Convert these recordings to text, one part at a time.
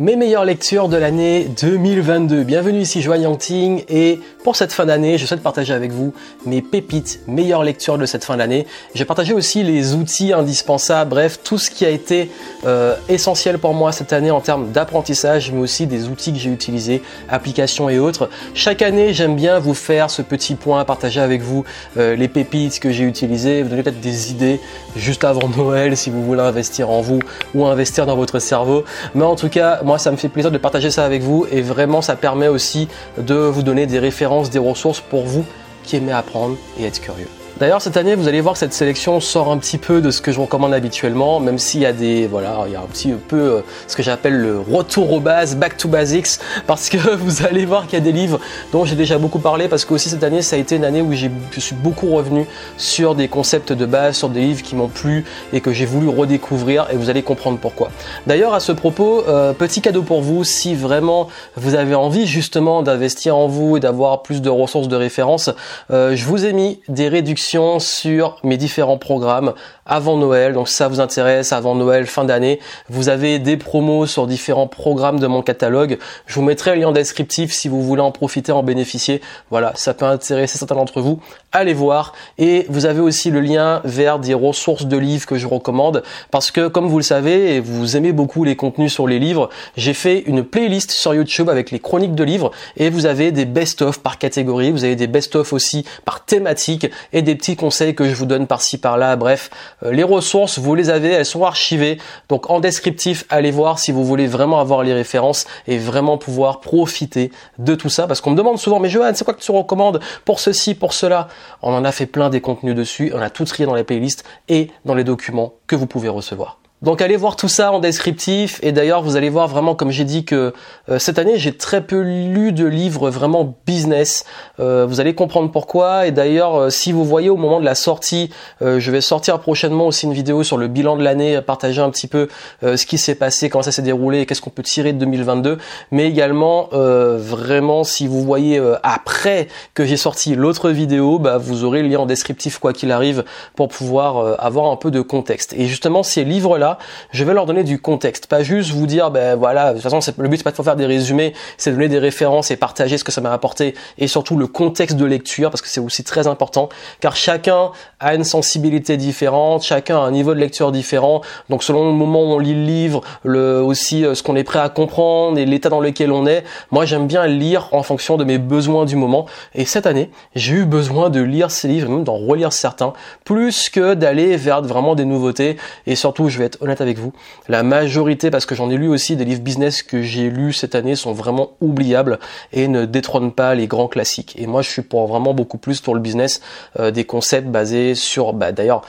Mes meilleures lectures de l'année 2022. Bienvenue ici Joanne Yangting et pour cette fin d'année, je souhaite partager avec vous mes pépites, meilleures lectures de cette fin d'année. J'ai partagé aussi les outils indispensables, bref, tout ce qui a été euh, essentiel pour moi cette année en termes d'apprentissage, mais aussi des outils que j'ai utilisés, applications et autres. Chaque année, j'aime bien vous faire ce petit point, partager avec vous euh, les pépites que j'ai utilisées, vous donner peut-être des idées juste avant Noël si vous voulez investir en vous ou investir dans votre cerveau. Mais en tout cas, moi, ça me fait plaisir de partager ça avec vous et vraiment, ça permet aussi de vous donner des références, des ressources pour vous qui aimez apprendre et être curieux. D'ailleurs, cette année, vous allez voir que cette sélection sort un petit peu de ce que je recommande habituellement, même s'il y a des, voilà, il y a un petit peu euh, ce que j'appelle le retour aux bases, back to basics, parce que vous allez voir qu'il y a des livres dont j'ai déjà beaucoup parlé, parce que aussi cette année, ça a été une année où je suis beaucoup revenu sur des concepts de base, sur des livres qui m'ont plu et que j'ai voulu redécouvrir, et vous allez comprendre pourquoi. D'ailleurs, à ce propos, euh, petit cadeau pour vous, si vraiment vous avez envie justement d'investir en vous et d'avoir plus de ressources de référence, euh, je vous ai mis des réductions sur mes différents programmes avant Noël. Donc ça vous intéresse avant Noël, fin d'année, vous avez des promos sur différents programmes de mon catalogue. Je vous mettrai le lien descriptif si vous voulez en profiter, en bénéficier. Voilà, ça peut intéresser certains d'entre vous. Allez voir. Et vous avez aussi le lien vers des ressources de livres que je recommande parce que comme vous le savez et vous aimez beaucoup les contenus sur les livres, j'ai fait une playlist sur YouTube avec les chroniques de livres et vous avez des best-of par catégorie, vous avez des best-of aussi par thématique et des petits conseils que je vous donne par-ci par-là. Bref, les ressources, vous les avez, elles sont archivées. Donc en descriptif, allez voir si vous voulez vraiment avoir les références et vraiment pouvoir profiter de tout ça. Parce qu'on me demande souvent, mais Johan, c'est quoi que tu recommandes pour ceci, pour cela? On en a fait plein des contenus dessus, on a tout trié dans les playlists et dans les documents que vous pouvez recevoir. Donc allez voir tout ça en descriptif et d'ailleurs vous allez voir vraiment comme j'ai dit que euh, cette année j'ai très peu lu de livres vraiment business. Euh, vous allez comprendre pourquoi et d'ailleurs euh, si vous voyez au moment de la sortie, je vais sortir prochainement aussi une vidéo sur le bilan de l'année, partager un petit peu ce qui s'est passé, comment ça s'est déroulé qu'est-ce qu'on peut tirer de 2022, mais également vraiment si vous voyez après que j'ai sorti l'autre vidéo, bah, vous aurez le lien en descriptif quoi qu'il arrive pour pouvoir avoir un peu de contexte. Et justement ces livres là je vais leur donner du contexte, pas juste vous dire ben voilà, de toute façon le but c'est pas de faire des résumés, c'est de donner des références et partager ce que ça m'a apporté et surtout le contexte de lecture parce que c'est aussi très important car chacun a une sensibilité différente, chacun a un niveau de lecture différent. Donc selon le moment où on lit le livre, aussi euh, ce qu'on est prêt à comprendre et l'état dans lequel on est, moi j'aime bien lire en fonction de mes besoins du moment. Et cette année, j'ai eu besoin de lire ces livres même d'en relire certains plus que d'aller vers vraiment des nouveautés. Et surtout je vais être honnête avec vous, la majorité, parce que j'en ai lu aussi des livres business que j'ai lus cette année, sont vraiment oubliables et ne détrônent pas les grands classiques. Et moi, je suis pour vraiment beaucoup plus pour le business euh, des concepts basés sur, bah, d'ailleurs,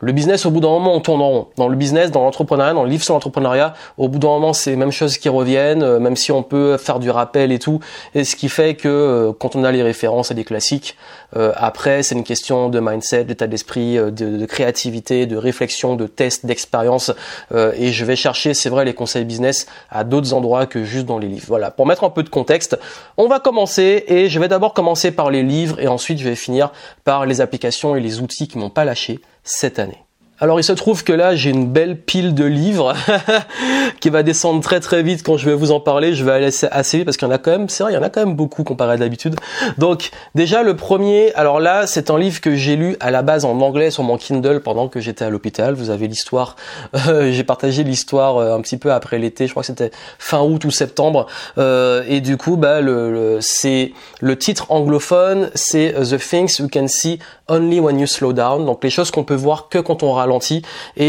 le business, au bout d'un moment, on tourne en rond. Dans le business, dans l'entrepreneuriat, dans le livre sur l'entrepreneuriat, au bout d'un moment, c'est les mêmes choses qui reviennent, euh, même si on peut faire du rappel et tout. Et ce qui fait que euh, quand on a les références et des classiques, euh, après, c'est une question de mindset, d'état d'esprit, de, de, créativité, de réflexion, de test, d'expérience. et je vais chercher, c'est vrai, les conseils business à d'autres endroits que juste dans les livres. Voilà. Pour mettre un peu de contexte, on va commencer et je vais d'abord commencer par les livres et ensuite je vais finir par les applications et les outils qui m'ont pas lâché cette année. Alors il se trouve que là j'ai une belle pile de livres qui va descendre très très vite quand je vais vous en parler. Je vais aller assez vite parce qu'il y en a quand même, c'est vrai, il y en a quand même beaucoup comparé à d'habitude. Donc déjà le premier, alors là c'est un livre que j'ai lu à la base en anglais sur mon Kindle pendant que j'étais à l'hôpital. Vous avez l'histoire, euh, j'ai partagé l'histoire euh, un petit peu après l'été, je crois que c'était fin août ou septembre. Euh, et du coup bah le, c'est le titre anglophone, c'est The Things You Can See Only When You Slow Down. Donc les choses qu'on peut voir que quand on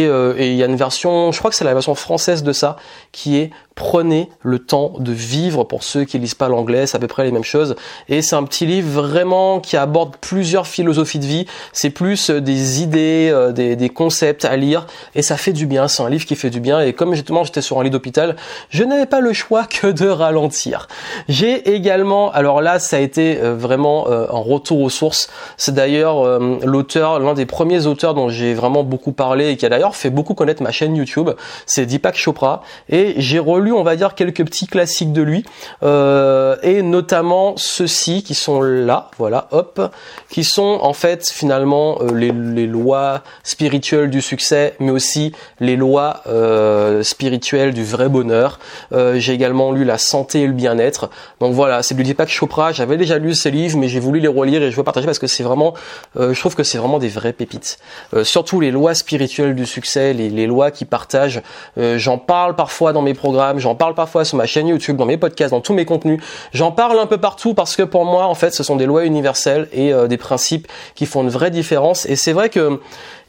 euh, et il y a une version, je crois que c'est la version française de ça, qui est prenez le temps de vivre pour ceux qui lisent pas l'anglais, c'est à peu près les mêmes choses. Et c'est un petit livre vraiment qui aborde plusieurs philosophies de vie. C'est plus euh, des idées, euh, des, concepts à lire et ça fait du bien. C'est un livre qui fait du bien. Et comme justement j'étais sur un lit d'hôpital, je n'avais pas le choix que de ralentir. J'ai également, alors là ça a été vraiment un retour aux sources. C'est d'ailleurs l'auteur, l'un des premiers auteurs dont j'ai vraiment beaucoup parlé et qui a d'ailleurs fait beaucoup connaître ma chaîne YouTube. C'est Deepak Chopra et j'ai relu on va dire, quelques petits classiques de lui, euh, et notamment ceux-ci qui sont là, voilà, hop, qui sont en fait finalement euh, les, les, lois spirituelles du succès, mais aussi les lois euh, spirituelles du vrai bonheur. J'ai également lu La santé et le bien-être. Donc voilà, c'est du Deepak Chopra. J'avais déjà lu ces livres, mais j'ai voulu les relire et je veux partager parce que c'est vraiment, je trouve que c'est vraiment des vraies pépites. surtout les lois spirituelles du succès, les, les lois qui partagent. J'en parle parfois dans mes programmes, j'en parle parfois sur ma chaîne YouTube, dans mes podcasts, dans tous mes contenus. J'en parle un peu partout parce que pour moi, en fait, ce sont des lois universelles et euh, des principes qui font une vraie différence. Et c'est vrai que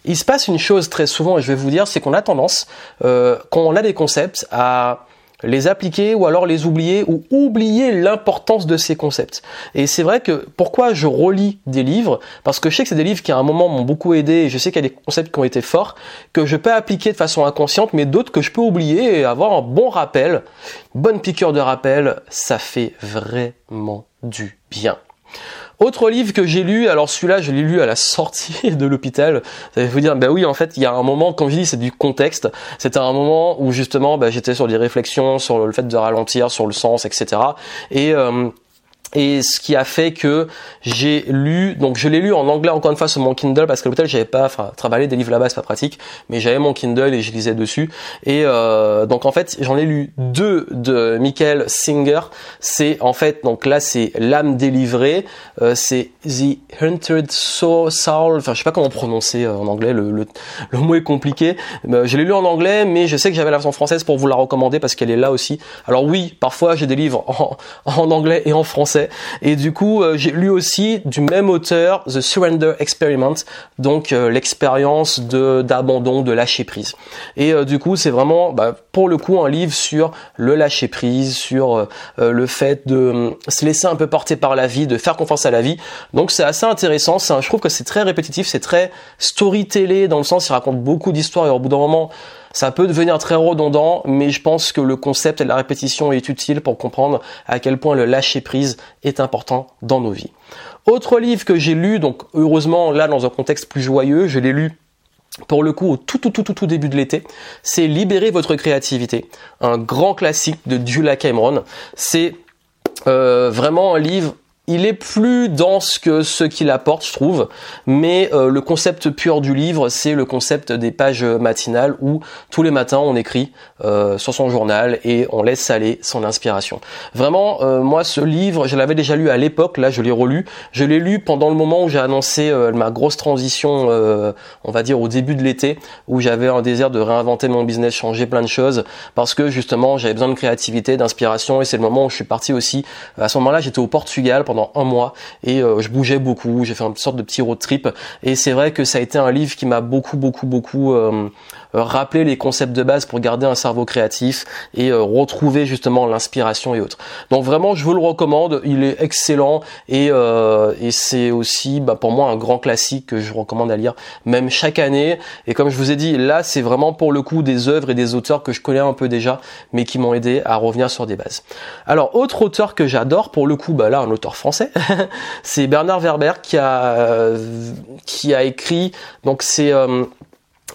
il se passe une chose très souvent, et je vais vous dire, c'est qu'on a tendance, euh, quand a des concepts, à les appliquer ou alors les oublier ou oublier l'importance de ces concepts. Et c'est vrai que pourquoi je relis des livres? Parce que je sais que c'est des livres qui à un moment m'ont beaucoup aidé et je sais qu'il y a des concepts qui ont été forts que je peux appliquer de façon inconsciente mais d'autres que je peux oublier et avoir un bon rappel, bonne piqûre de rappel, ça fait vraiment du bien. Autre livre que j'ai lu, alors celui-là je l'ai lu à la sortie de l'hôpital. Ça vous dire, ben oui, en fait, il y a un moment, comme je dis, c'est du contexte. C'était un moment où justement, ben, j'étais sur des réflexions sur le fait de ralentir, sur le sens, etc. Et et ce qui a fait que j'ai lu, donc je l'ai lu en anglais encore une fois sur mon Kindle parce qu'à l'hôtel j'avais pas, enfin travailler des livres là-bas c'est pas pratique, mais j'avais mon Kindle et je lisais dessus. Et euh, donc en fait j'en ai lu deux de Michael Singer. C'est en fait donc là c'est l'âme délivrée, euh, c'est The Hunted Soul, enfin je sais pas comment prononcer euh, en anglais, le, le, le mot est compliqué. Je l'ai lu en anglais, mais je sais que j'avais la version française pour vous la recommander parce qu'elle est là aussi. Alors oui, parfois j'ai des livres en, en anglais et en français et du coup, euh, j'ai lu aussi du même auteur The Surrender Experiment, donc euh, l'expérience de d'abandon, de lâcher prise. Et euh, du coup, c'est vraiment bah, pour le coup un livre sur le lâcher prise, sur le fait de se laisser un peu porter par la vie, de faire confiance à la vie. Donc c'est assez intéressant. je trouve que c'est très répétitif, c'est très storytellé dans le sens il raconte beaucoup d'histoires et au bout d'un moment ça peut devenir très redondant, mais je pense que le concept et la répétition est utile pour comprendre à quel point le lâcher prise est important dans nos vies. Autre livre que j'ai lu, donc heureusement là dans un contexte plus joyeux, je l'ai lu pour le coup au tout tout tout tout, tout début de l'été, c'est Libérer votre créativité, un grand classique de Julia Cameron. C'est euh, vraiment un livre il est plus dense que ce qu'il apporte, je trouve, mais euh, le concept pur du livre, c'est le concept des pages matinales où tous les matins on écrit euh, sur son journal et on laisse aller son inspiration. Vraiment, euh, moi ce livre, je l'avais déjà lu à l'époque, là je l'ai relu, je l'ai lu pendant le moment où j'ai annoncé ma grosse transition, on va dire au début de l'été, où j'avais un désir de réinventer mon business, changer plein de choses, parce que justement j'avais besoin de créativité, d'inspiration, et c'est le moment où je suis parti aussi. À ce moment-là, j'étais au Portugal pendant un mois et euh, je bougeais beaucoup, j'ai fait une sorte de petit road trip et c'est vrai que ça a été un livre qui m'a beaucoup beaucoup beaucoup euh, euh, rappelé les concepts de base pour garder un cerveau créatif et retrouver justement l'inspiration et autres. Donc vraiment je vous le recommande, il est excellent et, et c'est aussi bah, pour moi un grand classique que je recommande à lire même chaque année et comme je vous ai dit là c'est vraiment pour le coup des œuvres et des auteurs que je connais un peu déjà mais qui m'ont aidé à revenir sur des bases. Alors autre auteur que j'adore pour le coup bah là un auteur français c'est Bernard Werber qui a qui a écrit donc c'est euh,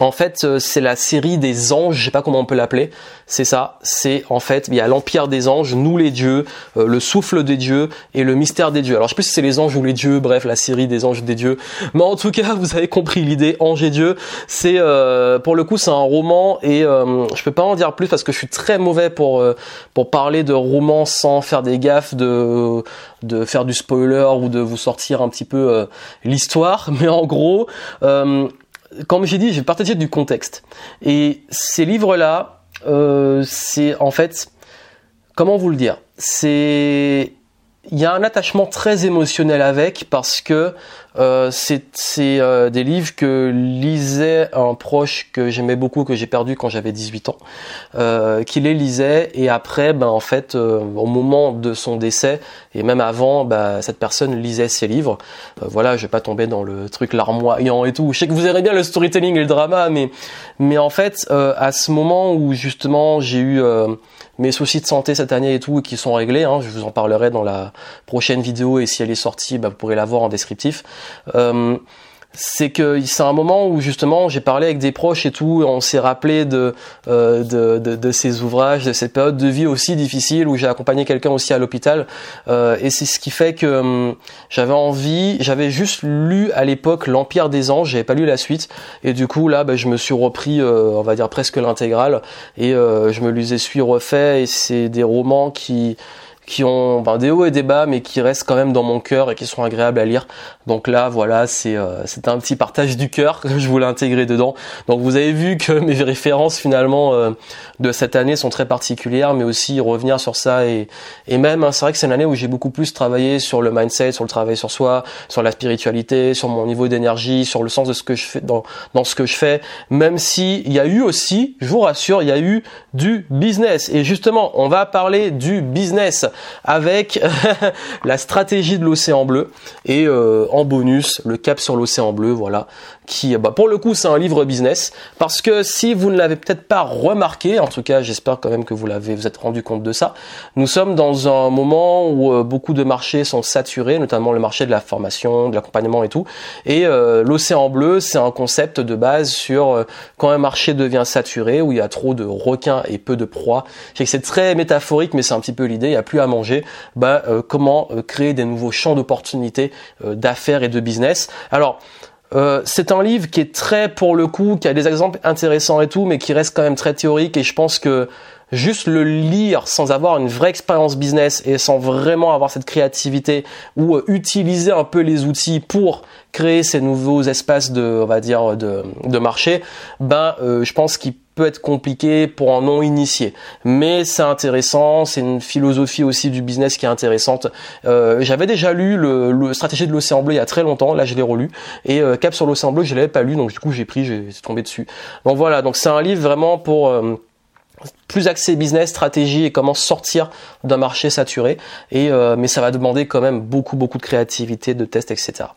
en fait, euh, c'est la série des anges, je sais pas comment on peut l'appeler. C'est ça. C'est en fait, il y a l'empire des anges, nous les dieux, euh, le souffle des dieux et le mystère des dieux. Alors je sais plus si c'est les anges ou les dieux, bref, la série des anges des dieux. Mais en tout cas, vous avez compris l'idée. Ange et dieu, c'est euh, pour le coup, c'est un roman et je peux pas en dire plus parce que je suis très mauvais pour pour parler de romans sans faire des gaffes de de faire du spoiler ou de vous sortir un petit peu l'histoire. Mais en gros comme j'ai dit, je vais partager du contexte. Et ces livres-là, euh, c'est en fait, comment vous le dire C'est il y a un attachement très émotionnel avec parce que euh, c'est euh, des livres que lisait un proche que j'aimais beaucoup que j'ai perdu quand j'avais 18 ans euh, qui les lisait et après ben en fait euh, au moment de son décès et même avant ben, cette personne lisait ses livres euh, voilà je vais pas tomber dans le truc larmoyant et tout je sais que vous aimez bien le storytelling et le drama mais mais en fait à ce moment où justement j'ai eu mes soucis de santé cette année et tout qui sont réglés. Hein, je vous en parlerai dans la prochaine vidéo et si elle est sortie, bah, vous pourrez la voir en descriptif. Euh, c'est que c'est un moment où justement j'ai parlé avec des proches et tout, on s'est rappelé de, euh, de, de, de, ces ouvrages, de cette période de vie aussi difficile où j'ai accompagné quelqu'un aussi à l'hôpital, euh, et c'est ce qui fait que hum, j'avais envie, j'avais juste lu à l'époque l'Empire des Anges, j'avais pas lu la suite, et du coup là bah, je me suis repris, euh, on va dire presque l'intégrale, et euh, je me les suis refait, et c'est des romans qui qui ont ben, des hauts et des bas, mais qui restent quand même dans mon cœur et qui sont agréables à lire. Donc là, voilà, c'est euh, un petit partage du cœur que je voulais intégrer dedans. Donc vous avez vu que mes références finalement euh, de cette année sont très particulières, mais aussi revenir sur ça et et même hein, c'est vrai que c'est une année où j'ai beaucoup plus travaillé sur le mindset, sur le travail sur soi, sur la spiritualité, sur mon niveau d'énergie, sur le sens de ce que je fais dans dans ce que je fais. Même si il y a eu aussi, je vous rassure, il y a eu du business. Et justement, on va parler du business avec la stratégie de l'océan bleu et euh, en bonus le cap sur l'océan bleu, voilà, qui bah, pour le coup c'est un livre business. Parce que si vous ne l'avez peut-être pas remarqué, en tout cas j'espère quand même que vous l'avez vous êtes rendu compte de ça, nous sommes dans un moment où euh, beaucoup de marchés sont saturés, notamment le marché de la formation, de l'accompagnement et tout, et euh, l'océan bleu c'est un concept de base sur quand un marché devient saturé où il y a trop de requins et peu de proies. C'est très métaphorique mais c'est un petit peu l'idée, il n'y a plus manger, bah, euh, comment euh, créer des nouveaux champs d'opportunités euh, d'affaires et de business. Alors, c'est un livre qui est très pour le coup, qui a des exemples intéressants et tout, mais qui reste quand même très théorique et je pense que juste le lire sans avoir une vraie expérience business et sans vraiment avoir cette créativité ou utiliser un peu les outils pour créer ces nouveaux espaces de, on va dire, de, de marché, ben, je pense qu'il peut être compliqué pour un non initié. Mais c'est intéressant, c'est une philosophie aussi du business qui est intéressante. Euh, J'avais déjà lu le, le Stratégie de l'océan bleu il y a très longtemps, là je l'ai relu. Et euh, Cap sur l'océan bleu, je l'avais pas lu, donc du coup j'ai pris, j'ai tombé dessus. Donc voilà, donc c'est un livre vraiment pour... Euh, plus axé business, stratégie et comment sortir d'un marché saturé. Et euh, mais ça va demander quand même beaucoup beaucoup de créativité, de tests, etc.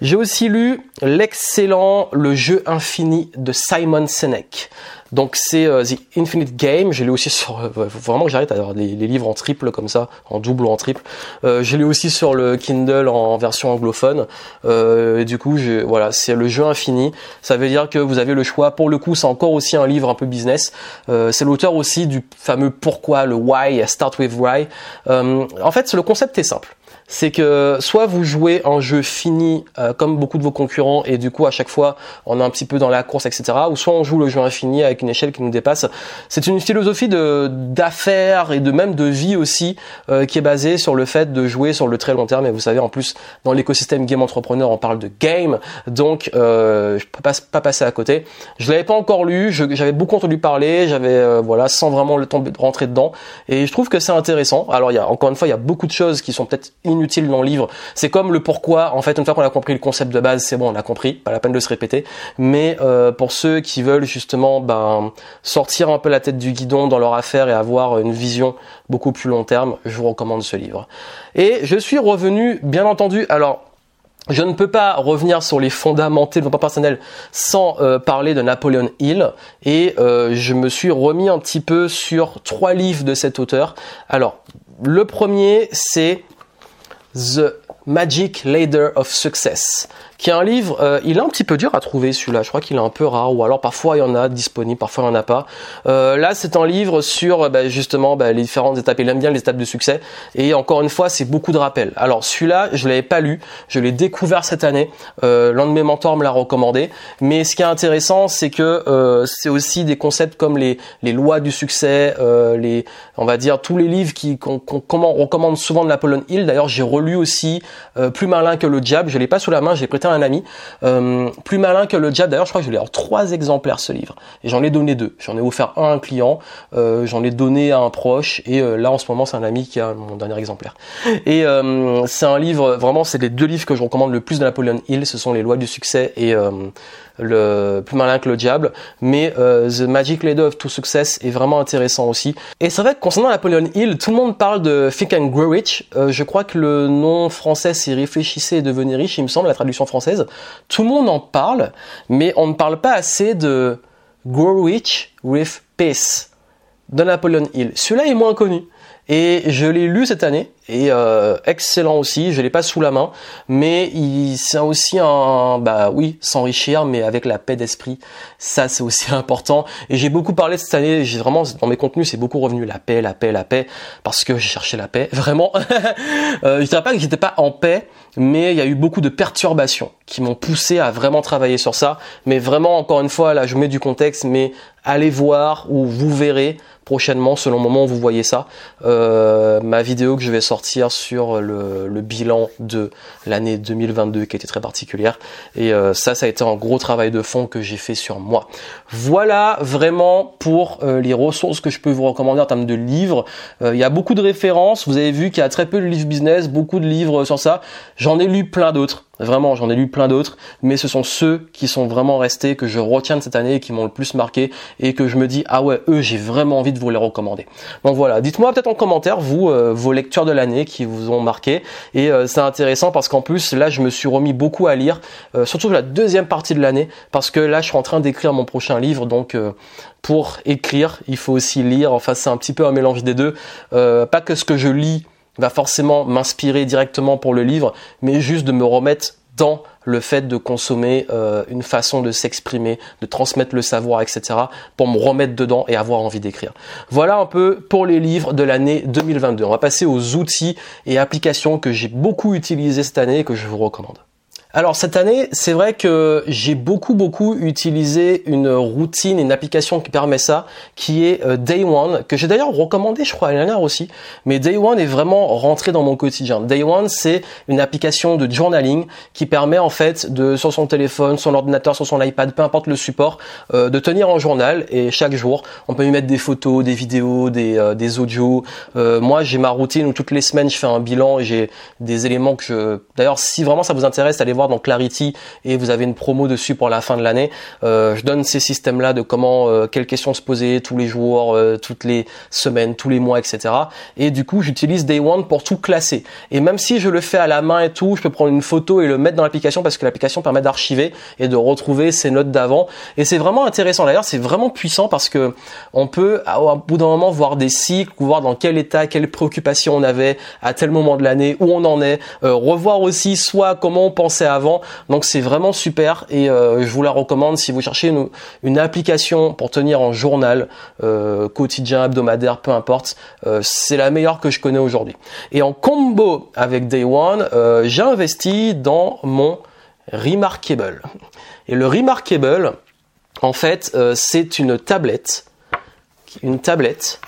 J'ai aussi lu l'excellent Le jeu infini de Simon Sinek. Donc c'est euh, The Infinite Game. Je l'ai aussi sur euh, vraiment que j'arrête à avoir les, livres en triple comme ça, en double ou en triple. Euh, je l'ai aussi sur le Kindle en version anglophone. Euh, et du coup, je, voilà, c'est le jeu infini. Ça veut dire que vous avez le choix. Pour le coup, c'est encore aussi un livre un peu business. c'est l'auteur aussi du fameux pourquoi, le why, start with why. en fait, le concept est simple c'est que soit vous jouez un jeu fini euh, comme beaucoup de vos concurrents et du coup à chaque fois on est un petit peu dans la course etc. Ou soit on joue le jeu infini avec une échelle qui nous dépasse. C'est une philosophie de d'affaires et de même de vie aussi euh, qui est basée sur le fait de jouer sur le très long terme. Et vous savez en plus dans l'écosystème game entrepreneur on parle de game, donc euh, je peux pas, pas passer à côté. Je l'avais pas encore lu, j'avais beaucoup entendu parler, j'avais euh, voilà sans vraiment le temps de rentrer dedans et je trouve que c'est intéressant. Alors il y a encore une fois il y a beaucoup de choses qui sont peut-être inutile dans le livre. C'est comme le pourquoi. En fait, une fois qu'on a compris le concept de base, c'est bon, on a compris. Pas la peine de se répéter. Mais euh, pour ceux qui veulent justement ben, sortir un peu la tête du guidon dans leur affaire et avoir une vision beaucoup plus long terme, je vous recommande ce livre. Et je suis revenu, bien entendu. Alors, je ne peux pas revenir sur les fondamentaux de pas personnel sans euh, parler de Napoleon Hill et euh, je me suis remis un petit peu sur trois livres de cet auteur. Alors, le premier c'est The Magic Ladder of Success qui est un livre, euh, il est un petit peu dur à trouver celui-là, je crois qu'il est un peu rare, ou alors parfois il y en a disponible, parfois il n'y en a pas. Euh, là c'est un livre sur bah, justement bah, les différentes étapes, il aime bien les étapes de succès, et encore une fois c'est beaucoup de rappels. Alors celui-là je l'avais pas lu, je l'ai découvert cette année, euh, l'un de mes mentors me l'a recommandé, mais ce qui est intéressant c'est que euh, c'est aussi des concepts comme les, les lois du succès, euh, les, on va dire tous les livres qui qu'on on recommande souvent de Napoleon Hill, d'ailleurs j'ai relu aussi Plus malin que le diable, je l'ai pas sous la main, j'ai prêté un ami, euh, plus malin que le diable. D'ailleurs, je crois que je l'ai en trois exemplaires ce livre, et j'en ai donné deux. J'en ai offert un à un client, euh, j'en ai donné à un proche, et euh, là en ce moment c'est un ami qui a mon dernier exemplaire. Et c'est un livre, vraiment, c'est les deux livres que je recommande le plus de Napoleon Hill. Ce sont les lois du succès et le plus malin que le diable, mais euh, The Magic Ladder of to Success est vraiment intéressant aussi. Et c'est vrai que concernant Napoleon Hill, tout le monde parle de Think and Grow Rich. Euh, je crois que le nom français c'est Réfléchissez et devenez riche, il me semble, la traduction française. Tout le monde en parle, mais on ne parle pas assez de Grow Rich with Peace de Napoleon Hill. Celui-là est moins connu. Et je l'ai lu cette année et euh, excellent aussi. Je l'ai pas sous la main, mais c'est aussi un bah oui s'enrichir, mais avec la paix d'esprit. Ça c'est aussi important. Et j'ai beaucoup parlé cette année. J'ai vraiment dans mes contenus c'est beaucoup revenu la paix, la paix, la paix, parce que j'ai cherché la paix vraiment. euh, je dirais pas que j'étais pas en paix, mais il y a eu beaucoup de perturbations qui m'ont poussé à vraiment travailler sur ça. Mais vraiment encore une fois là je mets du contexte, mais allez voir ou vous verrez prochainement, selon le moment où vous voyez ça, euh, ma vidéo que je vais sortir sur le, bilan de l'année 2022 qui était très particulière. Et euh, ça, ça a été un gros travail de fond que j'ai fait sur moi. Voilà vraiment pour euh, les ressources que je peux vous recommander en termes de livres. il y a beaucoup de références. Vous avez vu qu'il y a très peu de livres business, beaucoup de livres sur ça. J'en ai lu plein d'autres. Vraiment, j'en ai lu plein d'autres, mais ce sont ceux qui sont vraiment restés, que je retiens de cette année qui m'ont le plus marqué et que je me dis, ah ouais, eux, j'ai vraiment envie de vous les recommander. Donc voilà, dites-moi peut-être en commentaire, vous, euh, vos lectures de l'année qui vous ont marqué. Et euh, c'est intéressant parce qu'en plus, là, je me suis remis beaucoup à lire, euh, surtout la deuxième partie de l'année, parce que là, je suis en train d'écrire mon prochain livre, donc pour écrire, il faut aussi lire. Enfin, c'est un petit peu un mélange des deux. pas que ce que je lis va forcément m'inspirer directement pour le livre, mais juste de me remettre dans le fait de consommer euh, une façon de s'exprimer, de transmettre le savoir, etc., pour me remettre dedans et avoir envie d'écrire. Voilà un peu pour les livres de l'année 2022. On va passer aux outils et applications que j'ai beaucoup utilisés cette année et que je vous recommande. Alors cette année, c'est vrai que j'ai beaucoup beaucoup utilisé une routine, une application qui permet ça, qui est euh, Day One, que j'ai d'ailleurs recommandé, je crois, l'année dernière aussi. Mais Day One est vraiment rentré dans mon quotidien. Day One, c'est une application de journaling qui permet en fait de sur son téléphone, son ordinateur, sur son iPad, peu importe le support, euh, de tenir un journal et chaque jour, on peut y mettre des photos, des vidéos, des, euh, des audios. moi, j'ai ma routine où toutes les semaines je fais un bilan et j'ai des éléments que je. D'ailleurs, si vraiment ça vous intéresse, allez dans Clarity et vous avez une promo dessus pour la fin de l'année. Euh, je donne ces systèmes-là de comment, euh, quelles questions se poser tous les jours, euh, toutes les semaines, tous les mois, etc. Et du coup, j'utilise Day One pour tout classer. Et même si je le fais à la main et tout, je peux prendre une photo et le mettre dans l'application parce que l'application permet d'archiver et de retrouver ces notes d'avant. Et c'est vraiment intéressant. D'ailleurs, c'est vraiment puissant parce que on peut, au bout d'un moment, voir des cycles, voir dans quel état, quelles préoccupations on avait à tel moment de l'année, où on en est, revoir aussi soit comment on pensait avant. Donc c'est vraiment super et euh, je vous la recommande si vous cherchez une, application pour tenir en journal euh, quotidien, hebdomadaire, peu importe. Euh, c'est la meilleure que je connais aujourd'hui. Et en combo avec Day One, j'ai investi dans mon Remarkable. Et le Remarkable, en fait, c'est une tablette, une tablette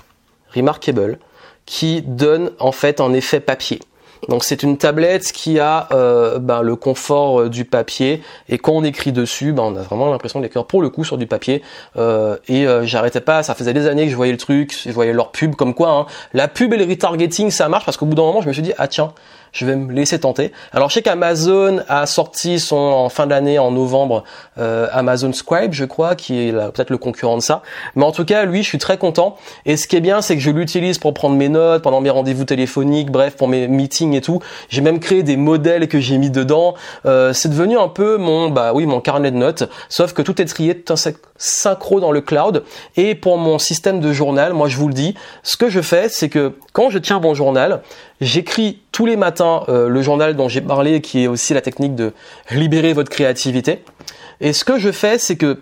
Remarkable qui donne en fait un effet papier. Donc c'est une tablette qui a euh, ben, le confort euh, du papier. Et quand on écrit dessus, ben, on a vraiment l'impression d'écrire pour le coup sur du papier. Euh, et j'arrêtais pas, ça faisait des années que je voyais le truc, je voyais leur pub comme quoi hein, la pub et le retargeting ça marche parce qu'au bout d'un moment je me suis dit ah tiens je vais me laisser tenter. Alors je sais qu'Amazon a sorti son en fin d'année en novembre euh, Amazon Scribe, je crois, qui est peut-être le concurrent de ça. Mais en tout cas, lui, je suis très content. Et ce qui est bien, c'est que je l'utilise pour prendre mes notes pendant mes rendez-vous téléphoniques, bref, pour mes meetings et tout. J'ai même créé des modèles que j'ai mis dedans. Euh, c'est devenu un peu mon, bah oui, mon carnet de notes. Sauf que tout est trié, tout est synchro dans le cloud. Et pour mon système de journal, moi, je vous le dis, ce que je fais, c'est que quand je tiens mon journal, J'écris tous les matins euh, le journal dont j'ai parlé, qui est aussi la technique de libérer votre créativité. Et ce que je fais, c'est que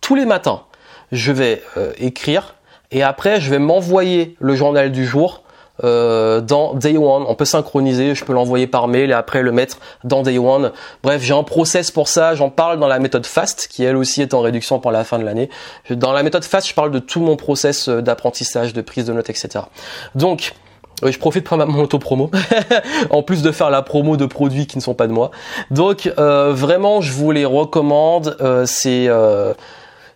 tous les matins, je vais euh, écrire et après, je vais m'envoyer le journal du jour euh, dans Day One. On peut synchroniser, je peux l'envoyer par mail et après le mettre dans Day One. Bref, j'ai un process pour ça. J'en parle dans la méthode FAST, qui elle aussi est en réduction pour la fin de l'année. Dans la méthode FAST, je parle de tout mon process d'apprentissage, de prise de notes, etc. Donc, oui, je profite pour mon auto-promo, en plus de faire la promo de produits qui ne sont pas de moi. Donc euh, vraiment, je vous les recommande. Euh, c'est euh,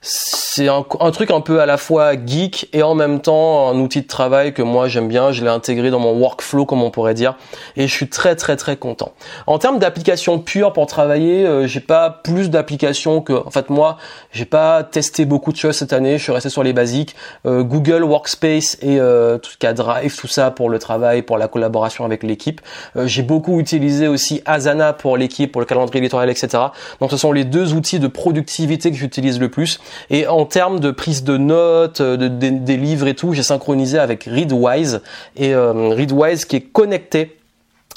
c'est un, truc un peu à la fois geek et en même temps un outil de travail que moi j'aime bien. Je l'ai intégré dans mon workflow comme on pourrait dire et je suis très très très content. En termes d'applications pures pour travailler, euh, j'ai pas plus d'applications que en fait moi j'ai pas testé beaucoup de choses cette année. Je suis resté sur les basiques euh, Google Workspace et euh, tout ce qui a Drive, tout ça pour le travail, pour la collaboration avec l'équipe. j'ai beaucoup utilisé aussi Asana pour l'équipe, pour le calendrier éditorial, etc. Donc ce sont les deux outils de productivité que j'utilise le plus. Et en termes de prise de notes, de, des livres et tout, j'ai synchronisé avec Readwise et Readwise qui est connecté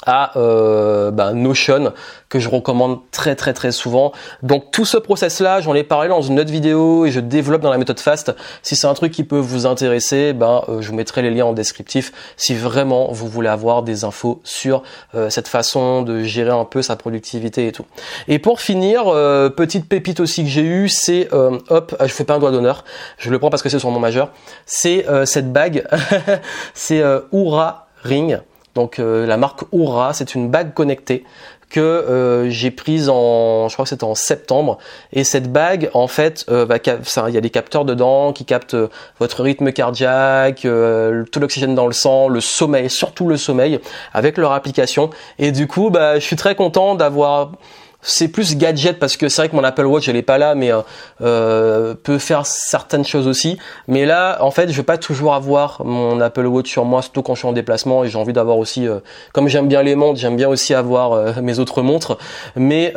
à euh, bah, Notion que je recommande très très très souvent. Donc tout ce process là, j'en ai parlé dans une autre vidéo et je développe dans la méthode FAST. Si c'est un truc qui peut vous intéresser, ben euh, je vous mettrai les liens en descriptif si vraiment vous voulez avoir des infos sur euh, cette façon de gérer un peu sa productivité et tout. Et pour finir, euh, petite pépite aussi que j'ai eu, c'est hop, je fais pas un doigt d'honneur, je le prends parce que c'est sur mon majeur. C'est cette bague, c'est Oura Ring. Donc euh, la marque Oura, c'est une bague connectée que euh, j'ai prise en, je crois que c'était en septembre. Et cette bague, en fait, euh, il y a des capteurs dedans qui captent votre rythme cardiaque, tout l'oxygène dans le sang, le sommeil, surtout le sommeil, avec leur application. Et du coup, bah, je suis très content d'avoir c'est plus gadget parce que c'est vrai que mon Apple Watch elle est pas là mais euh, euh, peut faire certaines choses aussi. Mais là en fait je vais pas toujours avoir mon Apple Watch sur moi surtout quand je suis en déplacement et j'ai envie d'avoir aussi euh, comme j'aime bien les montres j'aime bien aussi avoir mes autres montres. Mais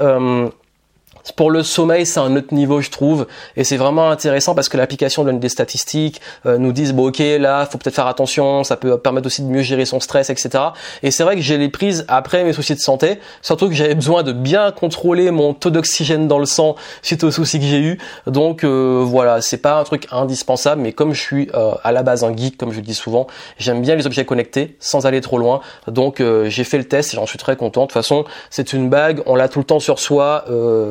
pour le sommeil, c'est un autre niveau, je trouve, et c'est vraiment intéressant parce que l'application donne des statistiques, euh, nous disent bon ok là, faut peut-être faire attention, ça peut permettre aussi de mieux gérer son stress, etc. Et c'est vrai que j'ai les prises après mes soucis de santé, surtout que j'avais besoin de bien contrôler mon taux d'oxygène dans le sang suite aux soucis que j'ai eu. Donc euh, voilà, c'est pas un truc indispensable, mais comme je suis euh, à la base un geek, comme je le dis souvent, j'aime bien les objets connectés sans aller trop loin. Donc j'ai fait le test et j'en suis très content. De toute façon, c'est une bague, on l'a tout le temps sur soi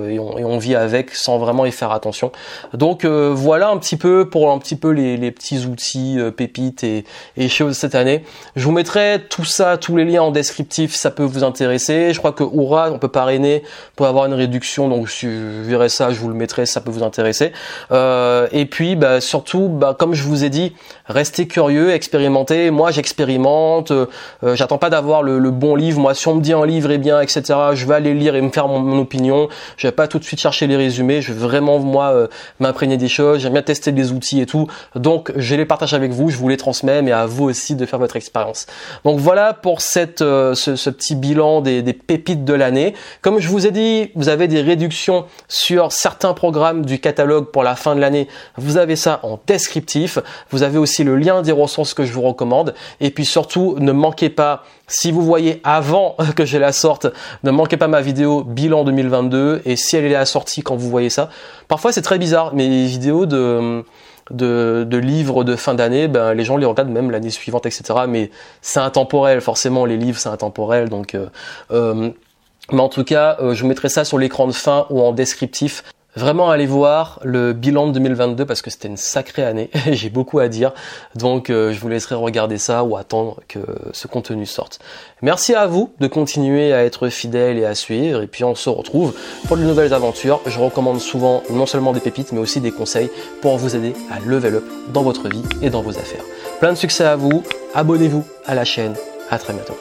et et on vit avec sans vraiment y faire attention. Donc euh, voilà un petit peu pour un petit peu les, petits outils euh, pépites et, et, choses cette année. Je vous mettrai tout ça, tous les liens en descriptif, ça peut vous intéresser. Je crois que Oura, on peut parrainer pour avoir une réduction, donc si je verrai ça, je vous le mettrai, ça peut vous intéresser. Euh, et puis bah, surtout, bah, comme je vous ai dit, restez curieux, expérimentez. Moi j'expérimente, j'attends pas d'avoir le, bon livre. Moi si on me dit un livre est bien, etc., je vais aller lire et me faire mon, mon opinion. Je vais pas tout de suite chercher les résumés, je veux vraiment moi euh, m'imprégner des choses, j'aime bien tester des outils et tout. Donc je les partage avec vous, je vous les transmets, mais à vous aussi de faire votre expérience. Donc voilà pour cette, euh, ce, petit bilan des, pépites de l'année. Comme je vous ai dit, vous avez des réductions sur certains programmes du catalogue pour la fin de l'année. Vous avez ça en descriptif. Vous avez aussi le lien des ressources que je vous recommande. Et puis surtout, ne manquez pas si vous voyez avant que je la sorte, ne manquez pas ma vidéo bilan 2022 et si elle est assortie quand vous voyez ça. Parfois c'est très bizarre, mes vidéos de, de, livres de fin d'année, ben, les gens les regardent même l'année suivante, etc. Mais c'est intemporel, forcément les livres c'est intemporel. Donc, euh, euh, mais en tout cas, euh, je vous mettrai ça sur l'écran de fin ou en descriptif. Vraiment allez voir le bilan de 2022 parce que c'était une sacrée année, j'ai beaucoup à dire, donc euh, je vous laisserai regarder ça ou attendre que ce contenu sorte. Merci à vous de continuer à être fidèle et à suivre et puis on se retrouve pour de nouvelles aventures. Je recommande souvent non seulement des pépites mais aussi des conseils pour vous aider à level up dans votre vie et dans vos affaires. Plein de succès à vous, abonnez-vous à la chaîne, à très bientôt.